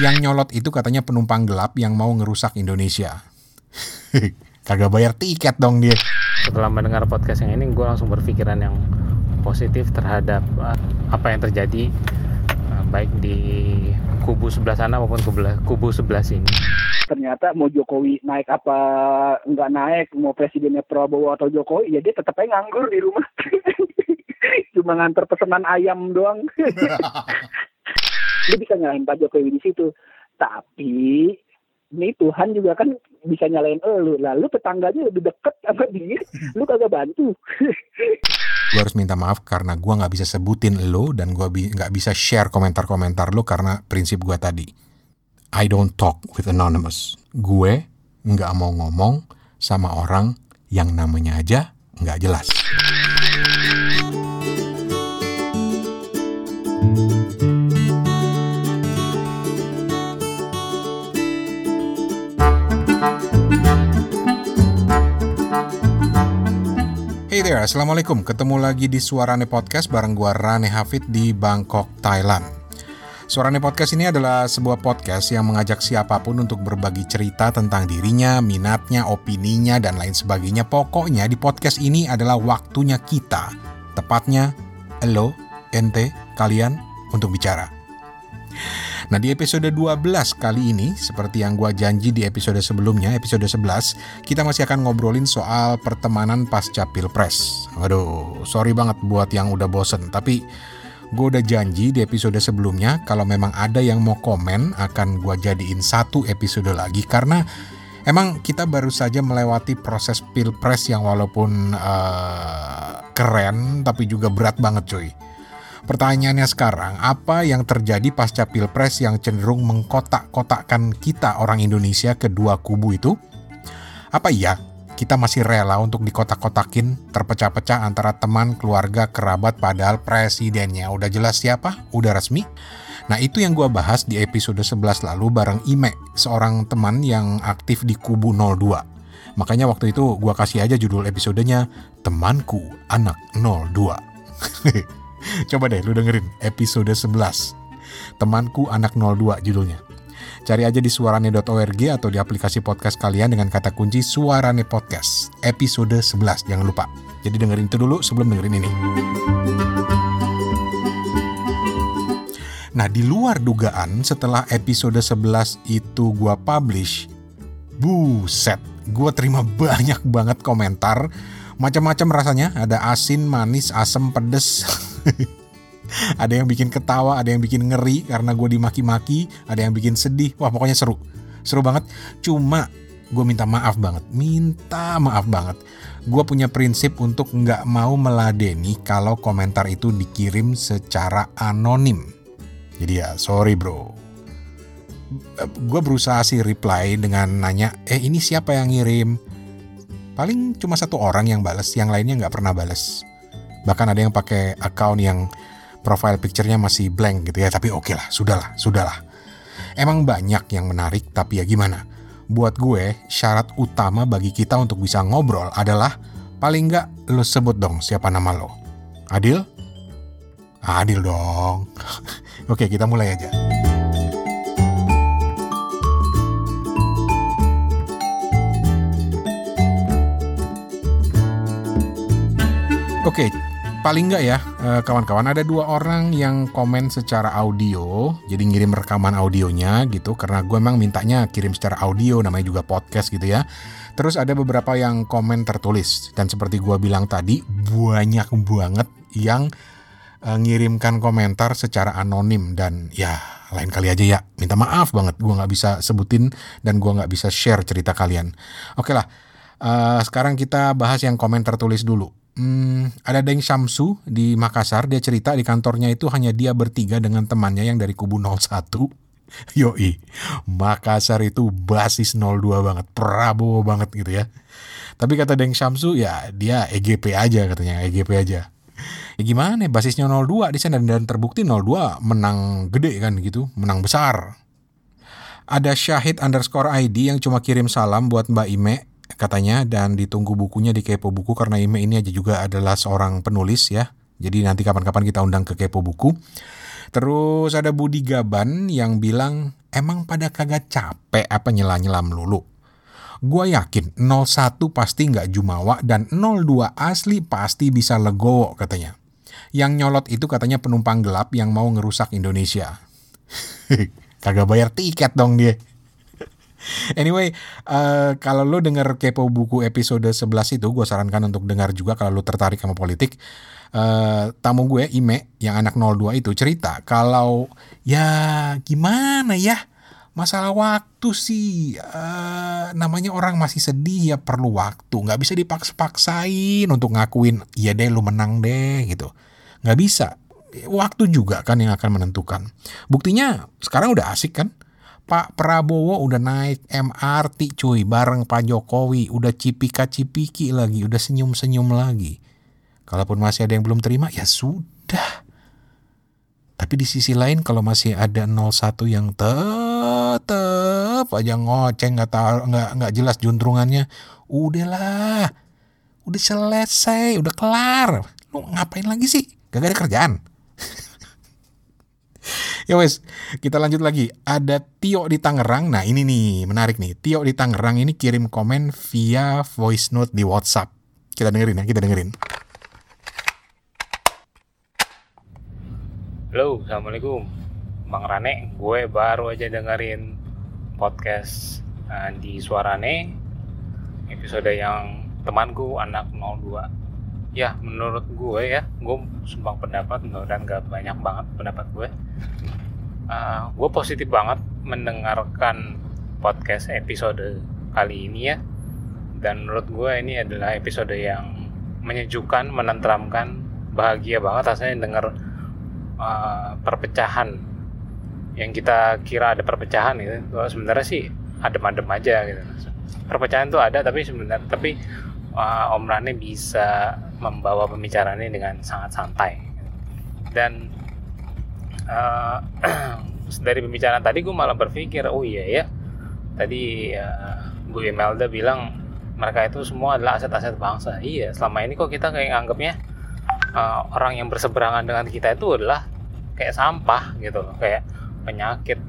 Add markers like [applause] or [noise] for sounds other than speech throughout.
Yang nyolot itu katanya penumpang gelap yang mau ngerusak Indonesia. [laughs] Kagak bayar tiket dong dia. Setelah mendengar podcast yang ini, gue langsung berpikiran yang positif terhadap uh, apa yang terjadi uh, baik di kubu sebelah sana maupun kubu, kubu sebelah sini. Ternyata mau Jokowi naik apa nggak naik, mau presidennya Prabowo atau Jokowi, ya dia tetap aja nganggur di rumah. [laughs] Cuma nganter pesanan ayam doang. [laughs] dia bisa nyalain Pak Jokowi di situ. Tapi ini Tuhan juga kan bisa nyalain lu. Lalu tetangganya lebih deket sama dia, lu kagak bantu. gue harus minta maaf karena gue nggak bisa sebutin lo dan gue nggak bisa share komentar-komentar lo karena prinsip gue tadi. I don't talk with anonymous. Gue nggak mau ngomong sama orang yang namanya aja nggak jelas. There, Assalamualaikum. Ketemu lagi di Suarane Podcast bareng gua Rane Hafid di Bangkok, Thailand. Suarane Podcast ini adalah sebuah podcast yang mengajak siapa pun untuk berbagi cerita tentang dirinya, minatnya, opininya, dan lain sebagainya. Pokoknya di podcast ini adalah waktunya kita, tepatnya elo, ente, kalian untuk bicara. Nah di episode 12 kali ini, seperti yang gua janji di episode sebelumnya, episode 11, kita masih akan ngobrolin soal pertemanan pasca pilpres. Aduh, sorry banget buat yang udah bosen, tapi gue udah janji di episode sebelumnya kalau memang ada yang mau komen akan gue jadiin satu episode lagi karena emang kita baru saja melewati proses pilpres yang walaupun uh, keren tapi juga berat banget cuy. Pertanyaannya sekarang, apa yang terjadi pasca pilpres yang cenderung mengkotak-kotakkan kita orang Indonesia kedua kubu itu? Apa iya kita masih rela untuk dikotak-kotakin, terpecah-pecah antara teman, keluarga, kerabat, padahal presidennya udah jelas siapa, udah resmi? Nah itu yang gue bahas di episode 11 lalu bareng Ime, seorang teman yang aktif di kubu 02. Makanya waktu itu gue kasih aja judul episodenya Temanku Anak 02. [laughs] Coba deh lu dengerin episode 11. Temanku anak 02 judulnya. Cari aja di suarane.org atau di aplikasi podcast kalian dengan kata kunci Suarane Podcast. Episode 11, jangan lupa. Jadi dengerin itu dulu sebelum dengerin ini. Nah, di luar dugaan setelah episode 11 itu gua publish, buset, gua terima [laughs] banyak banget komentar macam-macam rasanya, ada asin, manis, asem, pedes. [laughs] ada yang bikin ketawa, ada yang bikin ngeri karena gue dimaki-maki, ada yang bikin sedih. Wah pokoknya seru, seru banget. Cuma gue minta maaf banget, minta maaf banget. Gue punya prinsip untuk nggak mau meladeni kalau komentar itu dikirim secara anonim. Jadi ya sorry bro. Gue berusaha sih reply dengan nanya, eh ini siapa yang ngirim? Paling cuma satu orang yang bales, yang lainnya nggak pernah bales. Bahkan ada yang pakai account yang profile picture-nya masih blank gitu ya. Tapi oke okay lah, sudahlah, sudahlah. Emang banyak yang menarik, tapi ya gimana? Buat gue, syarat utama bagi kita untuk bisa ngobrol adalah paling nggak lo sebut dong siapa nama lo. Adil? Adil dong. [laughs] oke, kita mulai aja. Oke, paling nggak ya eh, kawan-kawan ada dua orang yang komen secara audio jadi ngirim rekaman audionya gitu karena gue emang mintanya kirim secara audio namanya juga podcast gitu ya. Terus ada beberapa yang komen tertulis dan seperti gue bilang tadi banyak banget yang uh, ngirimkan komentar secara anonim dan ya lain kali aja ya minta maaf banget gue nggak bisa sebutin dan gue nggak bisa share cerita kalian. Oke lah uh, sekarang kita bahas yang komen tertulis dulu Hmm, ada Deng Syamsu di Makassar, dia cerita di kantornya itu hanya dia bertiga dengan temannya yang dari kubu 01. [laughs] Yoi, Makassar itu basis 02 banget, Prabowo banget gitu ya. Tapi kata Deng Syamsu ya dia EGP aja katanya, EGP aja. Ya gimana basisnya 02 di sana dan terbukti 02 menang gede kan gitu, menang besar. Ada Syahid underscore ID yang cuma kirim salam buat Mbak Ime katanya dan ditunggu bukunya di Kepo Buku karena Ime ini aja juga adalah seorang penulis ya. Jadi nanti kapan-kapan kita undang ke Kepo Buku. Terus ada Budi Gaban yang bilang emang pada kagak capek apa nyela-nyela melulu? Gue yakin 01 pasti nggak jumawa dan 02 asli pasti bisa legowo katanya. Yang nyolot itu katanya penumpang gelap yang mau ngerusak Indonesia. [laughs] kagak bayar tiket dong dia. [laughs] Anyway, uh, kalau lo denger kepo buku episode 11 itu, gue sarankan untuk dengar juga kalau lo tertarik sama politik. Uh, tamu gue, Ime, yang anak 02 itu cerita kalau ya gimana ya, masalah waktu sih uh, namanya orang masih sedih ya perlu waktu. Nggak bisa dipaksa-paksain untuk ngakuin iya deh lu menang deh gitu. Nggak bisa. Waktu juga kan yang akan menentukan. Buktinya sekarang udah asik kan Pak Prabowo udah naik MRT cuy bareng Pak Jokowi. Udah cipika-cipiki lagi udah senyum-senyum lagi. Kalaupun masih ada yang belum terima ya sudah. Tapi di sisi lain kalau masih ada 01 yang tetep aja ngoceng nggak tahu nggak nggak jelas juntrungannya udahlah. Udah selesai udah kelar. Lu ngapain lagi sih? Gak ada kerjaan [laughs] [laughs] ya wes kita lanjut lagi. Ada Tio di Tangerang. Nah ini nih menarik nih. Tio di Tangerang ini kirim komen via voice note di WhatsApp. Kita dengerin ya kita dengerin. Halo, Assalamualaikum. Bang Rane, gue baru aja dengerin podcast uh, di Suarane episode yang temanku anak 02 ya menurut gue ya gue sumbang pendapat dan gak banyak banget pendapat gue. Uh, gue positif banget mendengarkan podcast episode kali ini ya. Dan menurut gue ini adalah episode yang menyejukkan menenteramkan bahagia banget rasanya denger uh, perpecahan. Yang kita kira ada perpecahan gitu. Sebenarnya sih adem-adem aja gitu. Perpecahan itu ada tapi sebenarnya tapi uh, Om Rane bisa membawa pembicaraan ini dengan sangat santai. Dan uh, [clears throat] dari pembicaraan tadi gue malah berpikir oh iya ya tadi uh, Bu Imelda bilang mereka itu semua adalah aset-aset bangsa. Iya selama ini kok kita kayak nganggapnya uh, orang yang berseberangan dengan kita itu adalah kayak sampah gitu kayak penyakit.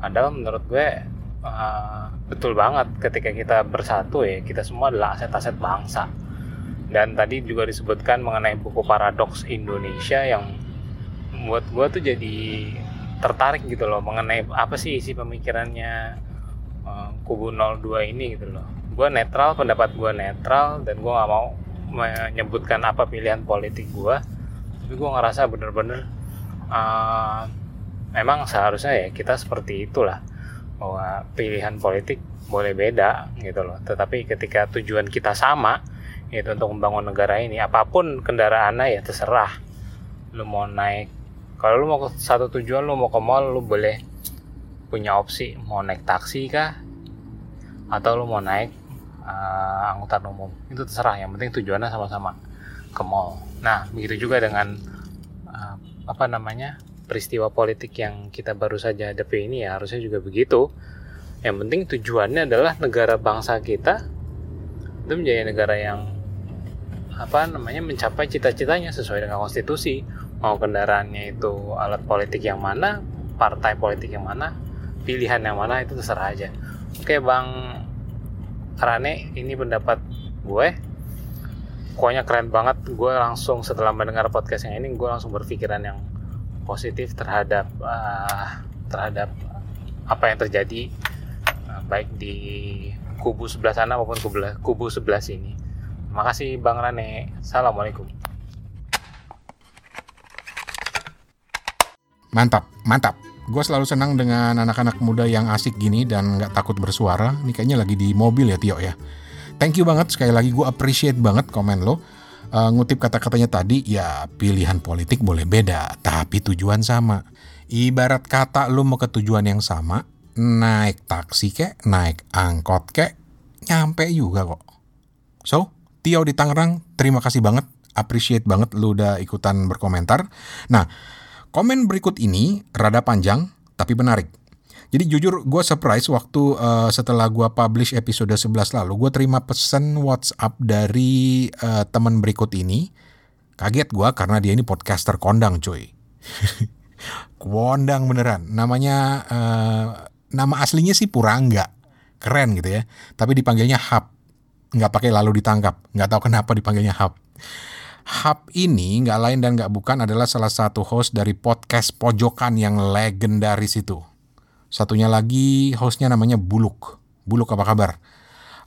Padahal menurut gue uh, betul banget ketika kita bersatu ya kita semua adalah aset-aset bangsa. Dan tadi juga disebutkan mengenai buku paradoks Indonesia yang buat gue tuh jadi tertarik gitu loh mengenai apa sih isi pemikirannya uh, kubu 02 ini gitu loh. Gue netral pendapat gue netral dan gue gak mau menyebutkan apa pilihan politik gue tapi gue ngerasa bener-bener uh, memang seharusnya ya kita seperti itulah bahwa pilihan politik boleh beda gitu loh. Tetapi ketika tujuan kita sama yaitu untuk membangun negara ini apa pun kendaraannya ya terserah. Lu mau naik kalau lu mau ke satu tujuan lu mau ke mall lu boleh punya opsi mau naik taksi kah? Atau lu mau naik uh, angkutan umum. Itu terserah yang penting tujuannya sama-sama ke mall. Nah begitu juga dengan uh, apa namanya peristiwa politik yang kita baru saja hadapi ini ya harusnya juga begitu. Yang penting tujuannya adalah negara bangsa kita itu menjadi negara yang apa namanya mencapai cita-citanya sesuai dengan konstitusi. Mau kendaraannya itu alat politik yang mana, partai politik yang mana, pilihan yang mana itu terserah aja. Oke Bang Rane, ini pendapat gue. Pokoknya keren banget. Gue langsung setelah mendengar podcast yang ini, gue langsung berpikiran yang positif terhadap uh, terhadap apa yang terjadi uh, baik di kubu sebelah sana maupun kubu, kubu sebelah sini. Terima kasih Bang Rane. Assalamualaikum. Mantap, mantap. Gue selalu senang dengan anak-anak muda yang asik gini dan nggak takut bersuara. Ini kayaknya lagi di mobil ya Tio ya. Thank you banget sekali lagi gue appreciate banget komen lo uh, ngutip kata-katanya tadi, ya pilihan politik boleh beda, tapi tujuan sama. Ibarat kata lu mau ke tujuan yang sama, naik taksi kek, naik angkot kek, nyampe juga kok. So, Tio di Tangerang, terima kasih banget, appreciate banget lu udah ikutan berkomentar. Nah, komen berikut ini rada panjang, tapi menarik. Jadi jujur gue surprise waktu uh, setelah gue publish episode 11 lalu, gue terima pesan WhatsApp dari uh, teman berikut ini. Kaget gue karena dia ini podcaster kondang cuy. [laughs] kondang beneran. Namanya uh, nama aslinya sih Purangga. Keren gitu ya. Tapi dipanggilnya Hap. Nggak pakai lalu ditangkap. Nggak tahu kenapa dipanggilnya Hap. Hap ini nggak lain dan nggak bukan adalah salah satu host dari podcast Pojokan yang legendaris itu. Satunya lagi hostnya namanya Buluk. Buluk apa kabar?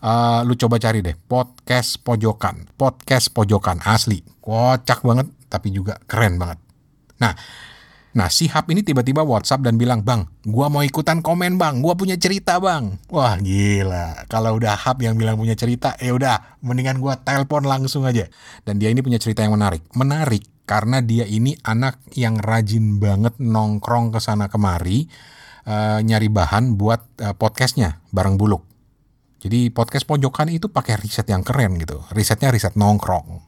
Uh, lu coba cari deh podcast Pojokan. Podcast Pojokan asli. Kocak banget tapi juga keren banget. Nah, Nah, si Hap ini tiba-tiba WhatsApp dan bilang, Bang, gua mau ikutan komen bang, gua punya cerita bang. Wah gila, kalau udah Hap yang bilang punya cerita, ya udah, mendingan gua telepon langsung aja. Dan dia ini punya cerita yang menarik. Menarik karena dia ini anak yang rajin banget nongkrong ke sana kemari, uh, nyari bahan buat uh, podcastnya bareng Buluk. Jadi podcast pojokan itu pakai riset yang keren gitu. Risetnya riset nongkrong. [laughs]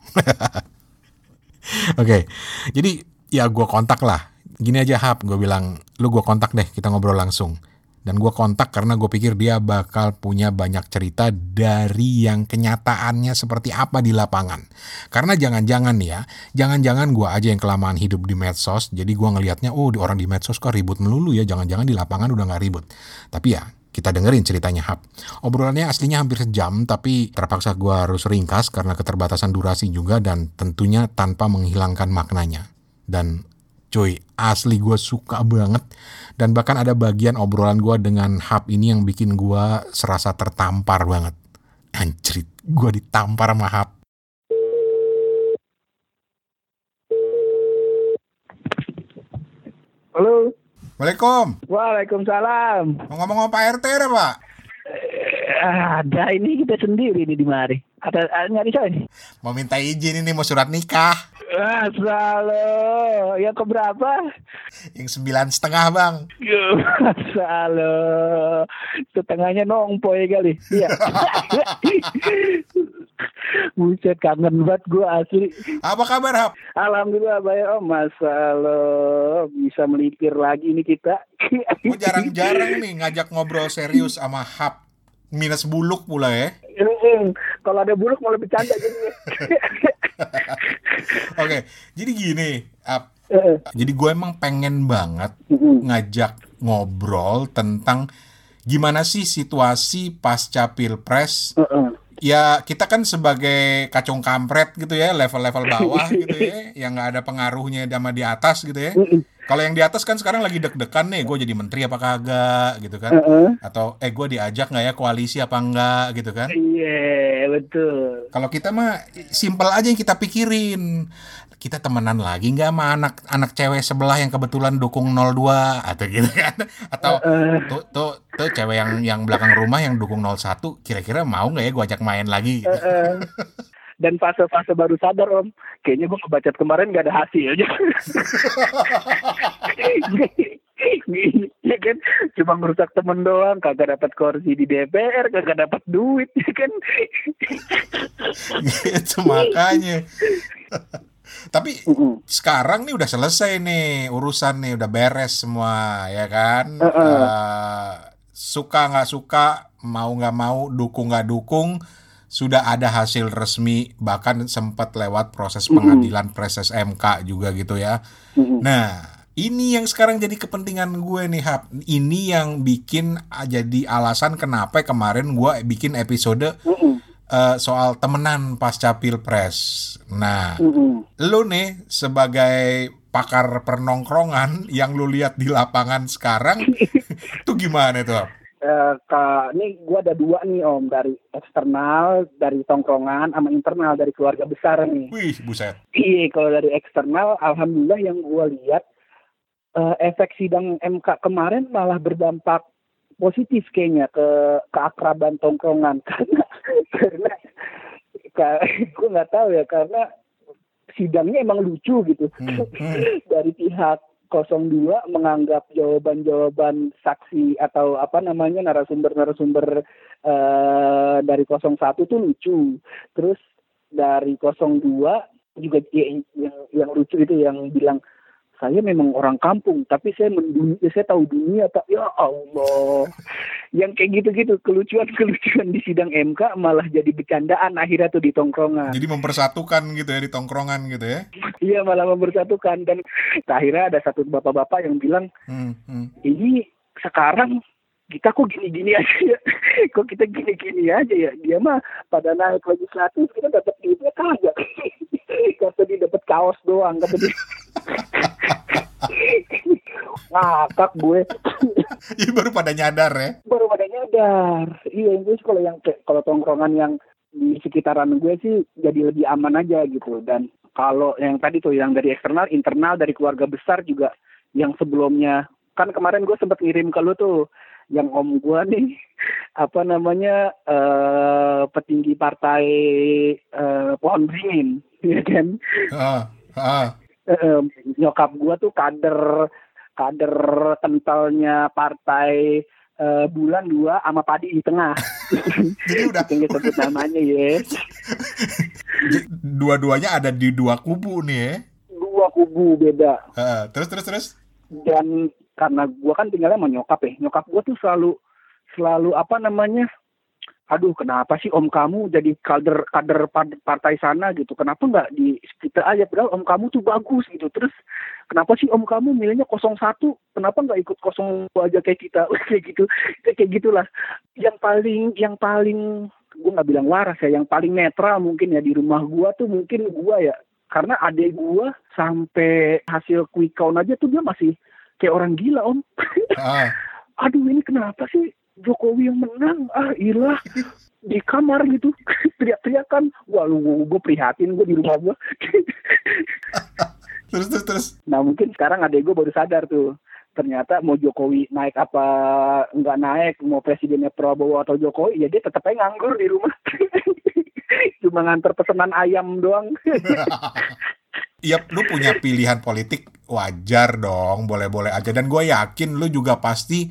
Oke, okay. jadi ya gue kontak lah gini aja Hap, gue bilang, lu gue kontak deh, kita ngobrol langsung. Dan gue kontak karena gue pikir dia bakal punya banyak cerita dari yang kenyataannya seperti apa di lapangan. Karena jangan-jangan ya, jangan-jangan gue aja yang kelamaan hidup di medsos, jadi gue ngelihatnya, oh di orang di medsos kok ribut melulu ya, jangan-jangan di lapangan udah gak ribut. Tapi ya, kita dengerin ceritanya Hap. Obrolannya aslinya hampir sejam, tapi terpaksa gue harus ringkas karena keterbatasan durasi juga dan tentunya tanpa menghilangkan maknanya. Dan Cuy, asli gue suka banget. Dan bahkan ada bagian obrolan gue dengan hub ini yang bikin gue serasa tertampar banget. Anjrit, gue ditampar sama hub. Halo. Waalaikumsalam. Waalaikumsalam. Mau ngomong sama Pak RT ya Pak? Eh, ada ini kita sendiri nih di mari. Ada, ada nyari saya nih. Mau minta izin ini mau surat nikah. Asalo, yang keberapa? Yang sembilan setengah bang. Asalo, [laughs] setengahnya nongpoy kali. Iya. [laughs] Buset kangen banget gue asli. Apa kabar Hap? Alhamdulillah baik om. Masalah bisa melipir lagi nih kita. Gue jarang-jarang nih ngajak ngobrol serius sama Hap. Minus buluk pula ya. Kalau ada buluk mau lebih canda jadinya. [laughs] Oke, jadi gini, uh, uh. jadi gue emang pengen banget uh ngajak ngobrol tentang gimana sih situasi pasca pilpres. Uh ya kita kan sebagai kacung kampret gitu ya level-level bawah [laughs] gitu ya yang nggak ada pengaruhnya sama di atas gitu ya kalau yang di atas kan sekarang lagi deg-degan nih gue jadi menteri apa kagak gitu kan? Uh -uh. atau eh gue diajak nggak ya koalisi apa enggak gitu kan? Iya yeah, betul. Kalau kita mah simpel aja yang kita pikirin. Kita temenan lagi nggak sama anak anak cewek sebelah yang kebetulan dukung 02 atau gitu kan? Atau uh, tuh tuh tuh cewek yang yang belakang rumah yang dukung 01 kira-kira mau nggak ya gue ajak main lagi? Uh, uh. Dan fase-fase baru sadar om kayaknya gue kebacat kemarin nggak ada hasilnya ya kan cuma merusak temen doang kagak dapat kursi di DPR kagak dapat duit ya kan gitu makanya tapi uh -uh. sekarang nih udah selesai nih urusan nih udah beres semua ya kan. Uh -uh. Uh, suka nggak suka, mau nggak mau, dukung nggak dukung, sudah ada hasil resmi bahkan sempat lewat proses pengadilan proses MK juga gitu ya. Nah ini yang sekarang jadi kepentingan gue nih Hap. Ini yang bikin jadi alasan kenapa kemarin gue bikin episode uh soal temenan pasca pilpres. Nah, -hmm. lu nih sebagai pakar pernongkrongan [laughs] yang lu lihat di lapangan sekarang, [laughs] itu gimana Uh, ini gue ada dua nih om dari eksternal dari tongkrongan sama internal dari keluarga besar nih. Wih buset. Iya kalau dari eksternal, alhamdulillah yang gue lihat uh, efek sidang MK kemarin malah berdampak positif kayaknya ke keakraban tongkrongan [laughs] karena karena gue nggak tahu ya karena sidangnya emang lucu gitu hmm, hmm. [laughs] dari pihak 02 menganggap jawaban-jawaban saksi atau apa namanya narasumber-narasumber uh, dari 01 tuh lucu. Terus dari 02 juga yang, yang yang lucu itu yang bilang saya memang orang kampung tapi saya mendunia saya tahu dunia tak ya Allah. Yang kayak gitu-gitu kelucuan-kelucuan di sidang MK malah jadi bercandaan akhirnya tuh di tongkrongan. Jadi mempersatukan gitu ya di tongkrongan gitu ya? Iya malah mempersatukan. Dan akhirnya ada satu bapak-bapak yang bilang hmm, hmm. ini sekarang kita kok gini-gini aja ya? [laughs] Kok kita gini-gini aja ya? Dia mah pada naik legislatif kita dapat duitnya kagak. [laughs] Kata dia dapat kaos doang kata dia ngakak gue. Ini baru pada nyadar ya. baru pada nyadar. Iya itu kalau yang kalau tongkrongan yang di sekitaran gue sih jadi lebih aman aja gitu. Dan kalau yang tadi tuh yang dari eksternal internal dari keluarga besar juga yang sebelumnya. Kan kemarin gue sempat ngirim ke lu tuh yang om gue nih [laughs] apa namanya eh petinggi partai eh, pohon beringin [laughs] ya kan? Ah, ah. Eh, nyokap gua tuh kader kader kentalnya partai eh, bulan dua sama padi di tengah. [laughs] Jadi udah Yang sebut namanya ya. [laughs] dua-duanya ada di dua kubu nih ya. Dua kubu beda. Ah, terus terus terus. Dan karena gua kan tinggalnya sama nyokap ya. Nyokap gua tuh selalu selalu apa namanya? Aduh, kenapa sih om kamu jadi kader kader par- partai sana gitu? Kenapa nggak di kita aja? Padahal om kamu tuh bagus gitu. Terus kenapa sih om kamu milihnya 01? Kenapa nggak ikut 02 aja kayak kita? [laughs] kayak gitu, kayak gitulah. Yang paling yang paling gue nggak bilang waras ya, yang paling netral mungkin ya di rumah gua tuh mungkin gua ya. Karena adik gua sampai hasil quick count aja tuh dia masih kayak orang gila om. Ah, [laughs] aduh ini kenapa sih Jokowi yang menang. Ah ilah. [laughs] Di kamar gitu. [laughs] Teriak-teriakan. Wah lu gue prihatin gue di rumah gue [laughs] terus terus terus. nah mungkin sekarang adek gue baru sadar tuh. Ternyata mau Jokowi naik apa nggak naik mau presidennya Prabowo atau Jokowi ya dia tetap aja nganggur di rumah. Cuma nganter pesanan ayam doang. Iya, lu punya pilihan politik wajar dong, boleh-boleh aja. Dan gue yakin lu juga pasti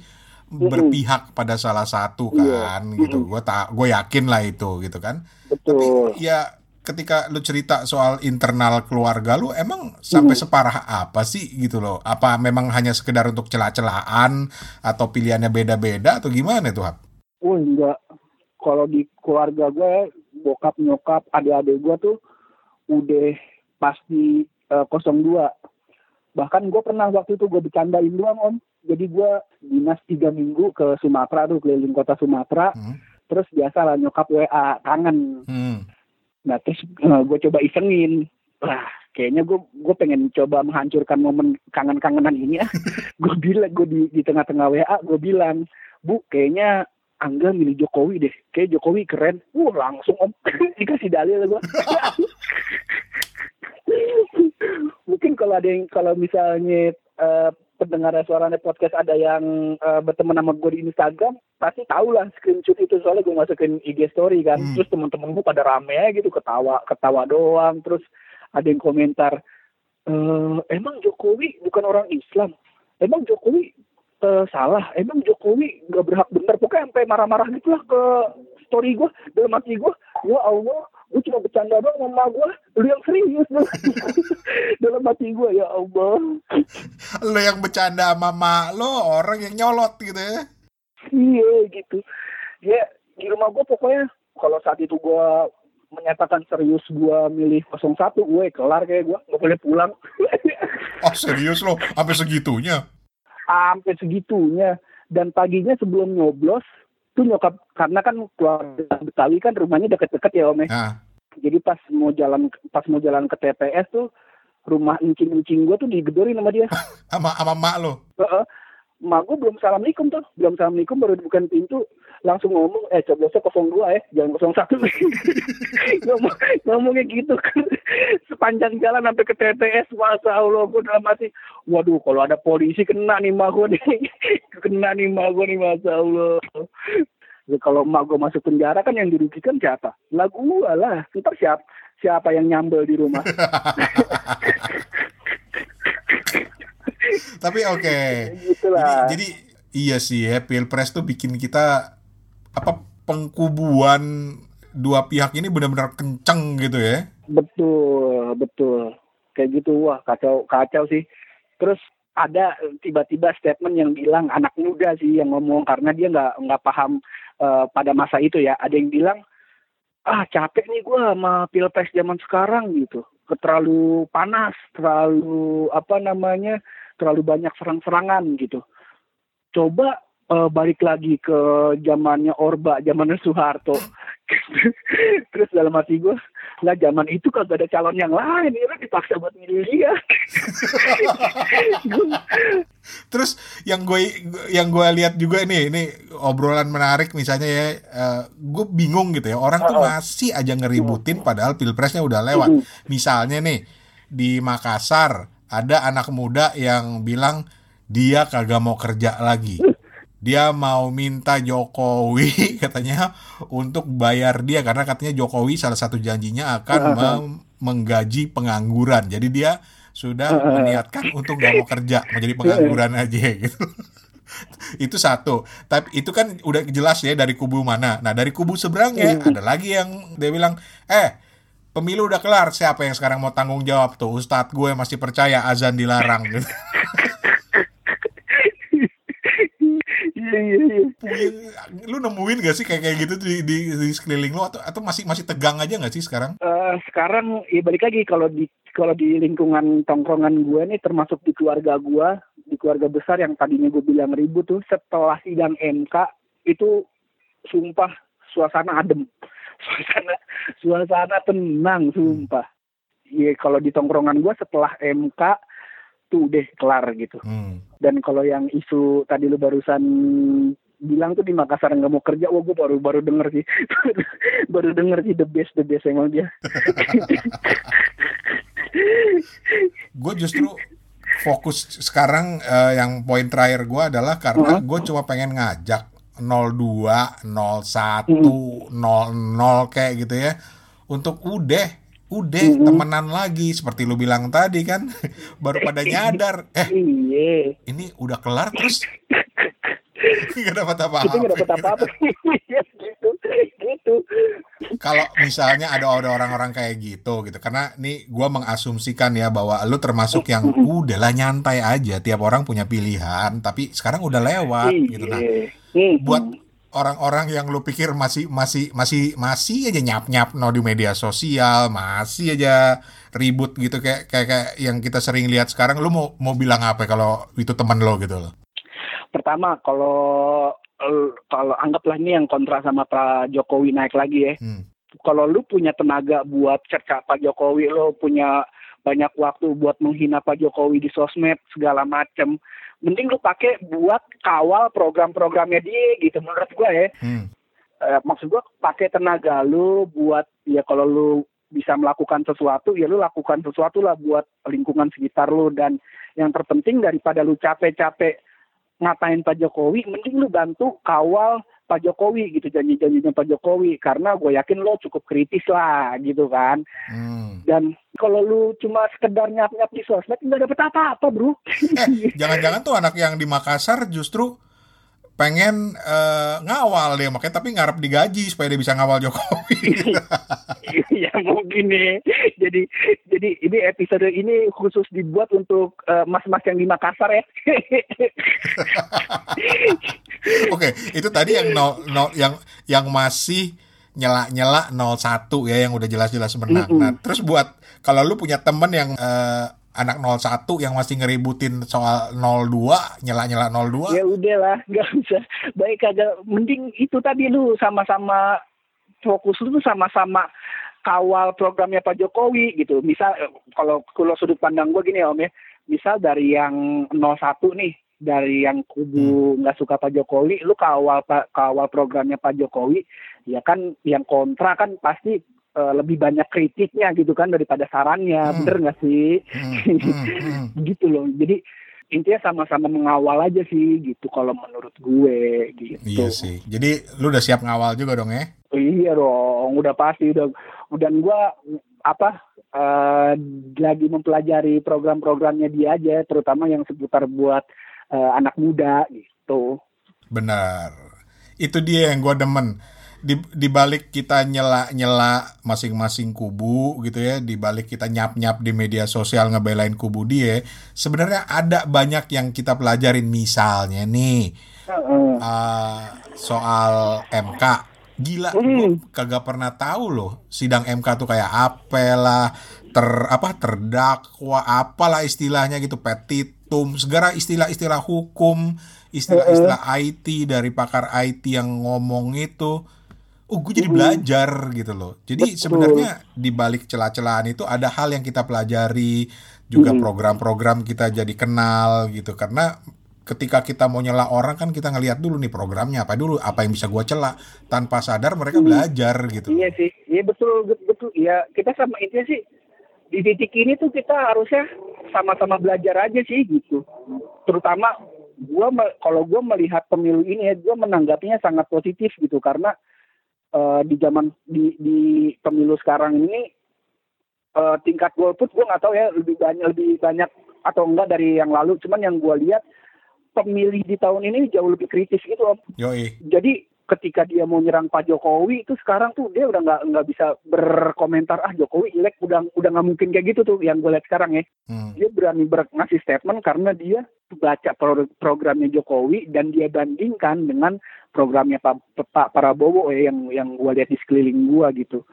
berpihak pada salah satu Iya. kan, gitu. Gue tak, gue yakin lah itu, gitu kan. betul Ya, ketika lu cerita soal internal keluarga lu, emang sampai separah apa sih, gitu loh? Apa memang hanya sekedar untuk celah-celahan atau pilihannya beda-beda atau gimana tuh, Hap? Oh enggak. Kalau di keluarga gue, bokap, nyokap, adik-adik gue tuh udah pasti eh, 02. Bahkan gue pernah waktu itu gue bercandain doang om. Jadi gue dinas tiga minggu ke Sumatera tuh keliling kota Sumatera. Hmm. Terus biasa lah nyokap WA kangen. Hmm. Nah terus gue coba isengin. Wah kayaknya gue gue pengen coba menghancurkan momen kangen-kangenan ini [laughs] ya. gue bilang gue di, di tengah-tengah WA gue bilang bu kayaknya Angga milih Jokowi deh. Kayak Jokowi keren. Wah langsung om [laughs] dikasih dalil gue. [laughs] Mungkin kalau ada yang kalau misalnya eh, pendengar suaranya podcast ada yang eh, berteman sama gue di Instagram pasti tahu lah screenshot itu. Soalnya gue masukin IG story kan. Hmm. terus temen-temen gue pada rame gitu ketawa ketawa doang. Terus ada yang komentar "Eh, emang Jokowi bukan orang Islam? Emang Jokowi eh, salah? Emang Jokowi nggak berhak bener? Pokoknya sampai marah-marah gitu lah ke story gue dalam hati gue ya Allah gue cuma bercanda doang sama gue lu yang serius lu [laughs] dalam hati gue ya Allah. Lu yang bercanda sama mak lo, orang yang nyolot gitu ya. iya gitu. Ya di rumah gue pokoknya kalau saat itu gue menyatakan serius gue milih 01 gue kelar kayak gue nggak boleh pulang. Oh serius lo, sampai segitunya? sampai segitunya. Dan paginya sebelum nyoblos tuh nyokap karena kan keluarga Betawi kan rumahnya deket-deket ya om ya. Nah, jadi pas mau jalan pas mau jalan ke TPS tuh rumah encing-encing gue tuh digedorin sama dia [laughs] sama sama mak lo. Heeh. Mak gue belum assalamualaikum tuh. Belum assalamualaikum baru dibukain pintu. Langsung ngomong eh coblosnya 02 ya jangan 01 [laughs] ngomong ngomongnya gitu kan. Sepanjang jalan sampai ke TPS masa Allah gue dalam hati waduh kalau ada polisi kena nih mak gue nih. [laughs] Kena nih mak gue nih masa Allah Ya, kalau mak gue masuk penjara kan yang dirugikan siapa? Lah gue lah. Ntar siapa, siapa yang nyambel di rumah? [laughs] Tapi oke. gitu Jadi, lah. jadi iya sih ya, pilpres tuh bikin kita apa pengkubuan dua pihak ini benar-benar kenceng gitu ya. Betul, betul. Kayak gitu, wah kacau, kacau sih. Terus ada tiba-tiba statement yang bilang anak muda sih yang ngomong karena dia nggak nggak paham eh, pada masa itu ya. Ada yang bilang ah capek nih gue sama pilpres zaman sekarang gitu. Terlalu panas, terlalu apa namanya, terlalu banyak serang-serangan gitu. Coba uh, balik lagi ke zamannya Orba, zamannya [laughs] Soeharto. [laughs] Terus dalam hati gue, lah zaman itu kagak ada calon yang lain, ya dipaksa buat milih dia. [laughs] Terus yang gue yang gue lihat juga nih, ini obrolan menarik misalnya ya, uh, gue bingung gitu ya, orang tuh masih aja ngeributin padahal pilpresnya udah lewat. Misalnya nih di Makassar ada anak muda yang bilang dia kagak mau kerja lagi dia mau minta Jokowi [laughs] katanya untuk bayar dia karena katanya Jokowi salah satu janjinya akan [laughs] menggaji pengangguran. Jadi dia sudah [laughs] meniatkan untuk gak mau kerja, mau jadi pengangguran aja gitu. itu satu. Tapi itu kan udah jelas ya dari kubu mana. Nah, dari kubu seberangnya ada lagi yang dia bilang, "Eh, pemilu udah kelar, siapa yang sekarang mau tanggung jawab tuh? Ustadz gue masih percaya azan dilarang." gitu. iya iya lu nemuin gak sih kayak kayak gitu di, di, di sekeliling lu atau atau masih masih tegang aja gak sih sekarang uh, sekarang ya balik lagi kalau di kalau di lingkungan tongkrongan gue nih termasuk di keluarga gue di keluarga besar yang tadinya gue bilang ribut tuh setelah sidang MK itu sumpah suasana adem [laughs] suasana suasana tenang sumpah Iya kalau di tongkrongan gue setelah MK tuh deh kelar gitu. Hmm. Dan kalau yang isu tadi lu barusan bilang tuh di Makassar nggak mau kerja, wah gue baru baru denger sih, [laughs] baru denger sih the best the best emang dia. [laughs] gue justru fokus sekarang uh, yang poin terakhir gue adalah karena uh -huh. gue cuma pengen ngajak 02, 01, hmm. 00 kayak gitu ya. Untuk udah udah mm -hmm. temenan lagi seperti lu bilang tadi kan. [laughs] Baru pada [laughs] nyadar. Eh iya. ini udah kelar terus. [laughs] Nggak dapat apa-apa. Nggak dapat apa-apa. Iya, gitu gitu. Kalau misalnya ada orang-orang kayak gitu gitu. Karena nih gue mengasumsikan ya bahwa lu termasuk yang udahlah nyantai aja. Tiap orang punya pilihan tapi sekarang udah lewat gitu. Nah buat orang-orang yang lu pikir masih masih masih masih aja nyap-nyap no di media sosial, masih aja ribut gitu kayak kayak, kayak yang kita sering lihat sekarang lu mau mau bilang apa kalau itu teman lo gitu loh. Pertama kalau kalau anggaplah ini yang kontra sama Pak Jokowi naik lagi ya. Hmm. Kalau lu punya tenaga buat cerca Pak Jokowi, lo punya banyak waktu buat menghina Pak Jokowi di sosmed segala macem mending lu pakai buat kawal program-programnya dia gitu menurut gue ya hmm. uh, maksud gue pakai tenaga lu buat ya kalau lu bisa melakukan sesuatu ya lu lakukan sesuatu lah buat lingkungan sekitar lu dan yang terpenting daripada lu capek-capek ngatain Pak Jokowi mending lu bantu kawal Pak Jokowi gitu janji-janjinya Pak Jokowi. Karena gue yakin lo cukup kritis lah gitu kan. Hmm. dan kalau lu cuma sekedar nyap-nyap di sosmed nggak dapet apa-apa bro. Eh jangan-jangan tuh anak yang di Makassar justru pengen uh, ngawal dia makanya tapi ngarep digaji supaya dia bisa ngawal Jokowi. [laughs] ya mungkin nih. Jadi jadi ini episode ini khusus dibuat untuk mas eh, mas-mas yang di Makassar ya. [laughs] Oke, itu tadi yang nol, nol yang yang masih nyela-nyela 01 ya yang udah jelas-jelas menang. Mm -hmm. Nah, terus buat kalau lu punya temen yang uh, anak 01 yang masih ngeributin soal 02, nyela-nyela 02. Ya udahlah, [laughs] nggak usah. Baik aja, mending itu tadi lu sama-sama fokus lu tuh sama-sama kawal programnya Pak Jokowi gitu. Misal kalau kalau sudut pandang gue gini ya Om ya, misal dari yang 01 nih, dari yang kubu hmm. nggak hmm. suka Pak Jokowi, lu kawal kawal programnya Pak Jokowi, ya kan yang kontra kan pasti uh, lebih banyak kritiknya gitu kan daripada sarannya hmm. bener nggak sih [laughs] hmm. Hmm. hmm. gitu loh jadi intinya sama-sama mengawal aja sih gitu kalau menurut gue gitu iya sih jadi lu udah siap ngawal juga dong ya iya dong udah pasti udah udah gue apa uh, lagi mempelajari program-programnya dia aja terutama yang seputar buat uh, anak muda gitu benar itu dia yang gue demen di, di balik kita nyela-nyela masing-masing kubu gitu ya, di balik kita nyap-nyap di media sosial ngebelain kubu dia, sebenarnya ada banyak yang kita pelajarin misalnya nih uh, soal MK. Gila, gue kagak pernah tahu loh sidang MK tuh kayak apa lah, ter apa terdakwa apalah istilahnya gitu, petitum segala istilah-istilah hukum, istilah-istilah IT dari pakar IT yang ngomong itu. Oh, gue jadi belajar gitu loh. Jadi sebenarnya di balik celah-celahan itu ada hal yang kita pelajari, juga program-program kita jadi kenal gitu. Karena ketika kita mau nyela orang kan kita ngelihat dulu nih programnya apa dulu, apa yang bisa gua celah. Tanpa sadar mereka belajar gitu. Iya sih, iya betul betul. Iya kita sama intinya sih di titik ini tuh kita harusnya sama-sama belajar aja sih gitu. Terutama gua kalau gua melihat pemilu ini ya, gua menanggapinya sangat positif gitu karena eh, di zaman di di pemilu sekarang ini eh, tingkat golput gua nggak tahu ya lebih banyak lebih banyak atau enggak dari yang lalu. Cuman yang gua lihat pemilih di tahun ini jauh lebih kritis gitu om Yoi. jadi ketika dia mau nyerang Pak Jokowi itu sekarang tuh dia udah nggak nggak bisa berkomentar ah Jokowi jelek udah udah nggak mungkin kayak gitu tuh yang gue lihat sekarang ya Hmm. dia berani ber ngasih statement karena dia baca pro- programnya Jokowi dan dia bandingkan dengan programnya Pak Pak Prabowo ya yang yang gue lihat di sekeliling gua gitu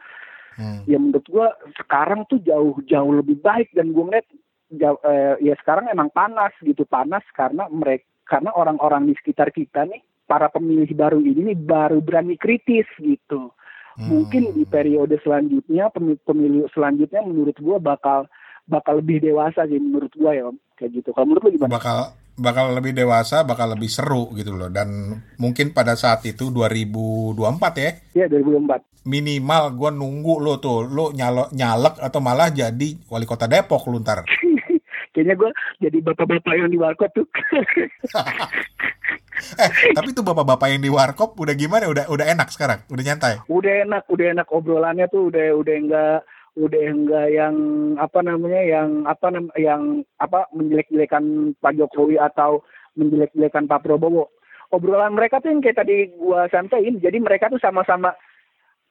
Hmm. ya menurut gua sekarang tuh jauh jauh lebih baik dan gue ngeliat jauh, eh, ya sekarang emang panas gitu panas karena mereka karena orang-orang di sekitar kita nih para pemilih baru ini baru berani kritis gitu Hmm. mungkin di periode selanjutnya pemi- pemilu selanjutnya menurut gua bakal bakal lebih dewasa sih menurut gua ya Om. kayak gitu kalau menurut lu gimana bakal bakal lebih dewasa, bakal lebih seru gitu loh. Dan mungkin pada saat itu 2024 ya, ya 2004 minimal gua nunggu lo tuh, lo nyalo, nyalek atau malah jadi wali kota Depok lu ntar. [laughs] kayaknya gua jadi bapak-bapak yang di warkop tuh [laughs] Eh, tapi tuh bapak-bapak yang di warkop udah gimana? Udah udah enak sekarang, udah nyantai. udah enak udah enak obrolannya tuh udah udah enggak udah enggak yang apa namanya yang apa nam yang apa menjelek-jelekan Pak Jokowi atau menjelek-jelekan Pak Prabowo obrolan mereka tuh yang kayak tadi gua sampaikan jadi mereka tuh sama-sama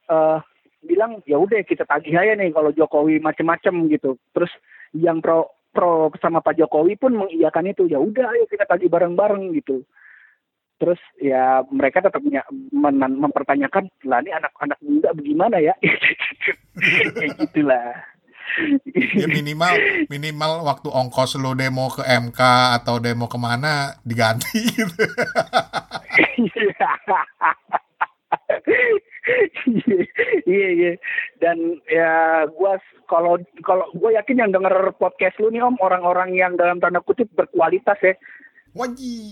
eh bilang ya udah kita tagih aja nih kalau Jokowi macem-macem gitu terus yang pro pro sama Pak Jokowi pun mengiyakan itu. Ya udah ayo kita tagih bareng-bareng gitu. Terus ya mereka tetap punya men- mempertanyakan lah ini anak-anak muda bagaimana ya? [laughs] Kayak gitulah. Ya minimal minimal waktu ongkos lo demo ke MK atau demo ke mana diganti gitu. [laughs] iya iya dan ya gua kalau kalau gue yakin yang denger podcast lu nih om orang-orang yang dalam tanda kutip berkualitas ya.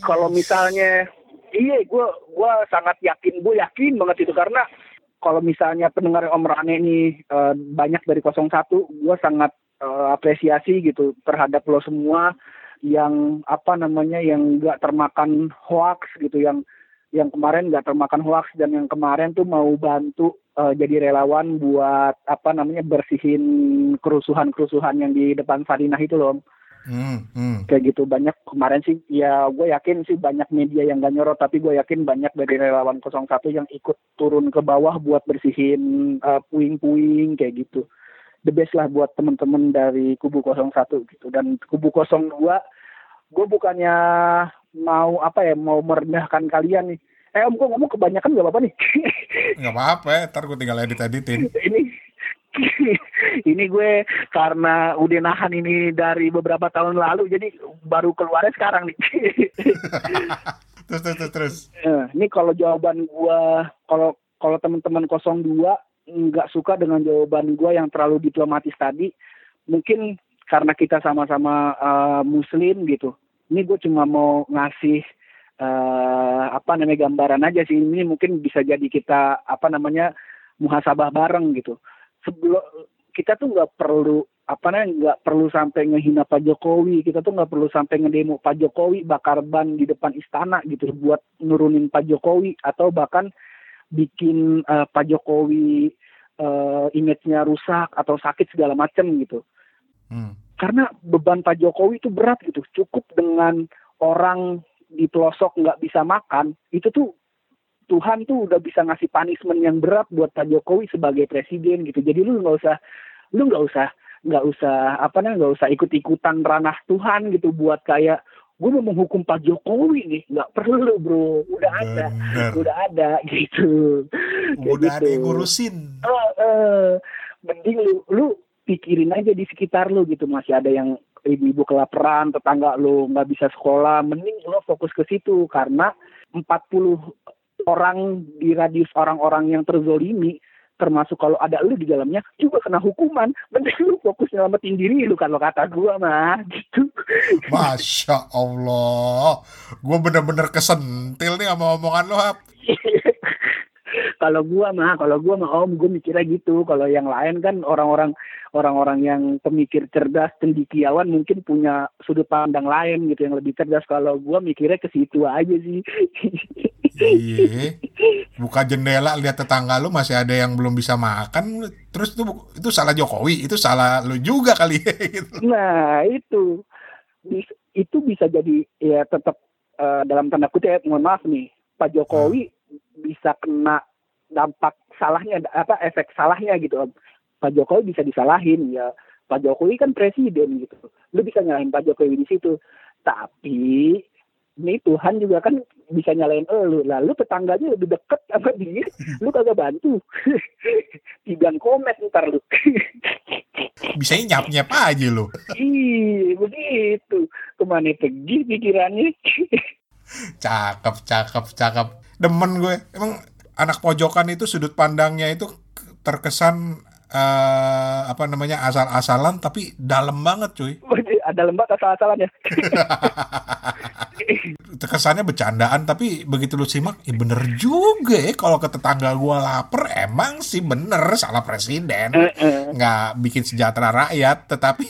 Kalau misalnya iya gue gua sangat yakin gue yakin banget itu. Karena kalau misalnya pendengar Om Rane ini eh, banyak dari 01 gue sangat eh, apresiasi gitu terhadap lo semua yang apa namanya yang nggak termakan hoax gitu yang yang kemarin nggak termakan hoax dan yang kemarin tuh mau bantu eh, jadi relawan buat apa namanya bersihin kerusuhan-kerusuhan yang di depan Sarinah itu loh. Hmm, hmm. kayak gitu banyak. Kemarin sih ya gue yakin sih banyak media yang gak nyorot tapi gue yakin banyak dari relawan 01 yang ikut turun ke bawah buat bersihin eh, puing-puing kayak gitu. The best lah buat temen-temen dari kubu 01 gitu. Dan kubu 02 gue bukannya mau apa ya mau merendahkan kalian nih eh om gue ngomong kebanyakan gak apa-apa nih [laughs] Nggak apa-apa, ya, ntar gue tinggal edit-editin. [laughs] ini ini gue karena udah nahan ini dari beberapa tahun lalu jadi baru keluarnya sekarang nih [laughs] Terus, terus, terus, terus. Nah, ini kalau jawaban gua kalau kalau teman-teman 02 nggak suka dengan jawaban gua yang terlalu diplomatis tadi, mungkin karena kita sama-sama eh, muslim gitu. Ini gue cuma mau ngasih eh, apa namanya gambaran aja sih. Ini mungkin bisa jadi kita apa namanya muhasabah bareng gitu. Sebelum kita tuh nggak perlu apa namanya nggak perlu sampai ngehina Pak Jokowi kita tuh nggak perlu sampai ngedemo Pak Jokowi bakar ban di depan istana gitu buat nurunin Pak Jokowi atau bahkan bikin eh, Pak Jokowi eh, image-nya rusak atau sakit segala macam gitu Hmm. karena beban Pak Jokowi itu berat gitu cukup dengan orang di pelosok nggak bisa makan itu tuh Tuhan tuh udah bisa ngasih punishment yang berat buat Pak Jokowi sebagai presiden gitu jadi lu nggak usah lu nggak usah nggak usah apa namanya nggak usah ikut-ikutan ranah Tuhan gitu buat kayak gue mau menghukum Pak Jokowi nih nggak perlu bro udah ada Bener. udah ada gitu Udah ada gitu. yang ngurusin. Eh, eh, mending lu lu pikirin aja di sekitar lu gitu masih ada yang ibu-ibu kelaparan, tetangga lo nggak bisa sekolah, mending lo fokus ke situ karena 40 orang di radius orang-orang yang terzolimi termasuk kalau ada lu di dalamnya juga kena hukuman. [laughs] Mending lu fokus nyelamatin diri lu kalau kata gua mah [laughs] gitu. Masya Allah. Gue bener-bener kesentil nih sama omongan lo Hap [laughs] kalau gua mah kalau gua mah om gua mikirnya gitu. Kalau yang lain kan orang-orang orang-orang yang pemikir cerdas cendikiawan mungkin punya sudut pandang lain gitu yang lebih cerdas. Kalau gua mikirnya ke situ aja sih. Iya. Buka jendela lihat tetangga lu masih ada yang belum bisa makan Terus itu, itu salah Jokowi Itu salah lu juga kali ya [laughs] gitu. nah itu. Itu bisa jadi ya tetap eh, dalam tanda kutip mohon maaf nih Pak Jokowi bisa kena dampak salahnya apa efek salahnya gitu. Om. Pak Jokowi bisa disalahin ya. Pak Jokowi kan presiden gitu. Lu bisa nyalahin Pak Jokowi di situ. Tapi ini Tuhan juga kan bisa nyalain lu. Lalu tetangganya lebih deket sama dia lu kagak bantu. [laughs] Tiga komet ntar lu. [laughs] Bisanya nyap-nyap aja lu. Ih, begitu. Ke mana pergi pikirannya? [laughs] Cakep, cakep, cakep. Demen gue. Emang anak pojokan itu sudut pandangnya itu terkesan eh, apa namanya asal-asalan tapi dalam banget cuy. [laughs] Ada lembak asal-asalan ya. [laughs] kesannya bercandaan tapi begitu lu simak ya bener juga ya kalau ke tetangga gua lapar emang sih bener salah presiden. Nggak bikin sejahtera rakyat tetapi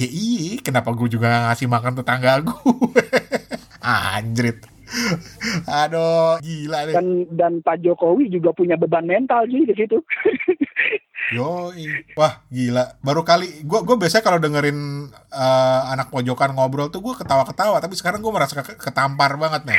ya iya kenapa gue juga ngasih makan tetangga gue [laughs] anjrit [laughs] aduh gila deh dan dan Pak Jokowi juga punya beban mental sih di situ. [laughs] Yoi. Wah gila Baru kali Gue gue biasanya kalau dengerin eh, Anak pojokan ngobrol tuh Gue ketawa-ketawa Tapi sekarang gue merasa ke- ketampar banget nih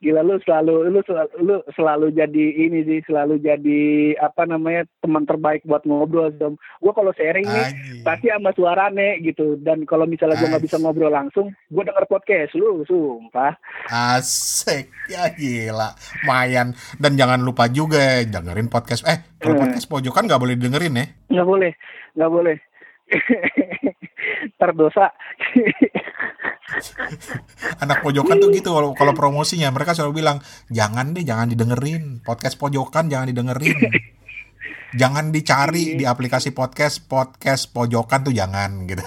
Gila lu selalu lu selalu, lu selalu jadi ini sih selalu jadi apa namanya teman terbaik buat ngobrol dong. Gua kalau sharing nih pasti sama suarane gitu. Dan kalau misalnya gua nggak bisa ngobrol langsung gua denger podcast lu sumpah. Asik. Ya gila. Mayan. Dan jangan lupa juga Dengerin podcast. Eh kalau Hmm. podcast pojokan nggak boleh dengerin ya? Nggak boleh. Nggak boleh [laughs] terdosa. [laughs] Anak pojokan tuh gitu Kalau kalau promosinya. Mereka selalu bilang Jangan deh jangan didengerin. Podcast pojokan jangan didengerin. [laughs] Jangan dicari di aplikasi podcast Podcast pojokan tuh jangan gitu.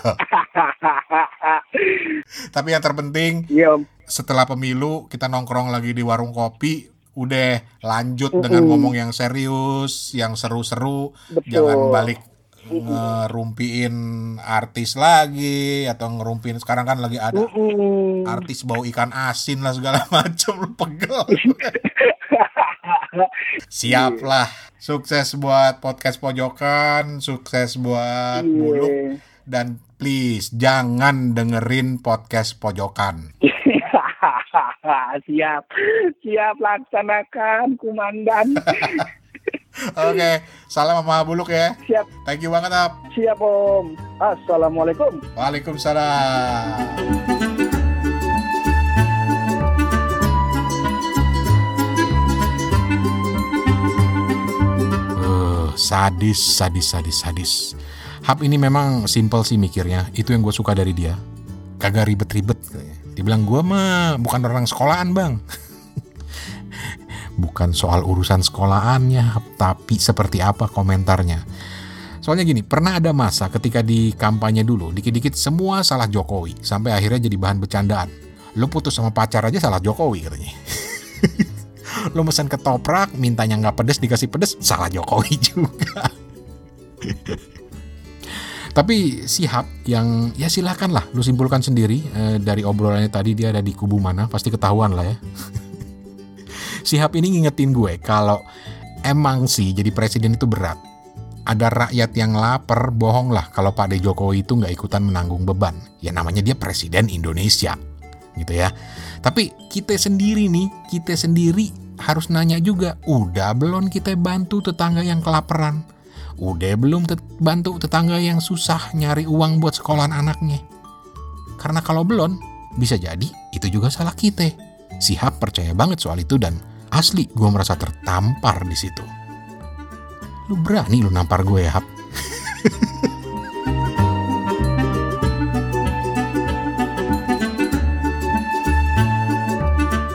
Tapi yang terpenting iya om. setelah pemilu kita nongkrong lagi di warung kopi. Udah lanjut dengan Mm-mm. ngomong yang serius yang seru-seru. Jangan balik ngerumpiin artis lagi atau ngerumpiin sekarang kan lagi ada Mm-mm. artis bau ikan asin lah segala [laughs] macem lu pegel. [laughs] Siap lah. Sukses buat podcast pojokan sukses buat buluk Iya. dan please jangan dengerin podcast pojokan. [laughs] Siap. Siap laksanakan komandan Oke, salam sama Buluk ya. siap Thank you banget, Ap. siap om assalamualaikum Waalaikumsalam. Eh, sadis, sadis, sadis, sadis. Hap ini memang simple sih mikirnya. Itu yang gue suka dari dia. Kagak ribet-ribet. Dibilang gue mah bukan orang sekolahan bang. [laughs] bukan soal urusan sekolahannya, tapi seperti apa komentarnya. Soalnya gini, pernah ada masa ketika di kampanye dulu, dikit-dikit semua salah Jokowi, sampai akhirnya jadi bahan bercandaan. Lo putus sama pacar aja salah Jokowi katanya. [laughs] Lo mesen ketoprak, mintanya nggak pedes, dikasih pedes, salah Jokowi [laughs] juga. Tapi sihab yang ya silakan lah, lu simpulkan sendiri eh, dari obrolannya tadi dia ada di kubu mana, pasti ketahuan lah ya. [laughs] Sihab ini ngingetin gue kalau emang sih jadi presiden itu berat ada rakyat yang lapar, bohong lah kalau Pak De Jokowi itu nggak ikutan menanggung beban. Ya namanya dia presiden Indonesia, gitu ya. Tapi kita sendiri nih, kita sendiri harus nanya juga, udah belum kita bantu tetangga yang kelaparan? Udah belum tet- bantu tetangga yang susah nyari uang buat sekolahan anaknya? Karena kalau belum, bisa jadi itu juga salah kita. Sihab percaya banget soal itu dan Asli gue merasa tertampar di situ. Lu berani lu nampar gue ya, Hap? [laughs]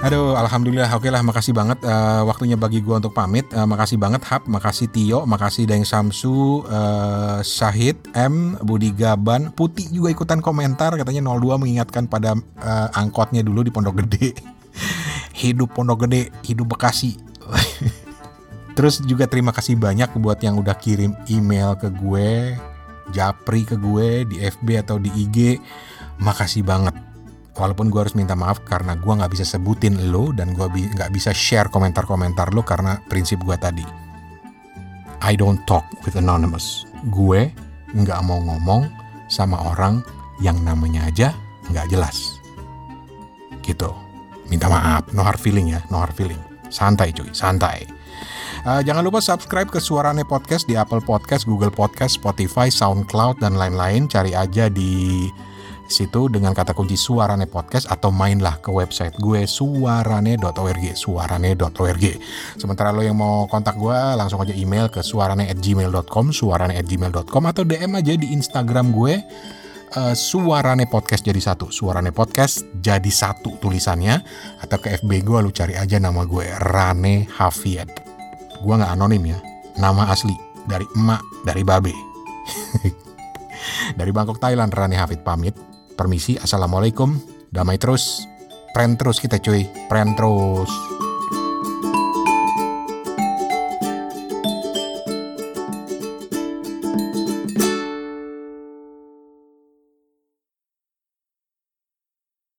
Aduh, alhamdulillah. Oke lah, makasih banget uh, waktunya bagi gue untuk pamit. Uh, makasih banget Hap, makasih Tio, makasih Daeng Samsu, uh, Syahid, M, Budi Gaban, Putih juga ikutan komentar katanya 02 mengingatkan pada uh, angkotnya dulu di Pondok Gede. [laughs] hidup Pondok Gede, hidup Bekasi. [laughs] Terus juga terima kasih banyak buat yang udah kirim email ke gue, japri ke gue di FB atau di IG. Makasih banget walaupun gue harus minta maaf karena gue nggak bisa sebutin lo dan gue nggak bi bisa share komentar-komentar lo karena prinsip gue tadi. I don't talk with anonymous. Gue nggak mau ngomong sama orang yang namanya aja nggak jelas. Gitu. Minta maaf, no hard feeling ya, no hard feeling. Santai cuy, santai. Uh, jangan lupa subscribe ke Suarane Podcast di Apple Podcast, Google Podcast, Spotify, SoundCloud, dan lain-lain. Cari aja di situ dengan kata kunci suarane podcast atau mainlah ke website gue suarane.org suarane.org sementara lo yang mau kontak gue langsung aja email ke suarane@gmail.com suarane@gmail.com atau DM aja di Instagram gue uh, suarane podcast jadi satu suarane podcast jadi satu tulisannya atau ke FB gue lu cari aja nama gue Rane Hafiat gue nggak anonim ya nama asli dari emak dari babe [laughs] dari Bangkok Thailand Rane Hafid pamit Permisi, Assalamualaikum. Damai terus. Pren terus kita cuy. Pren terus.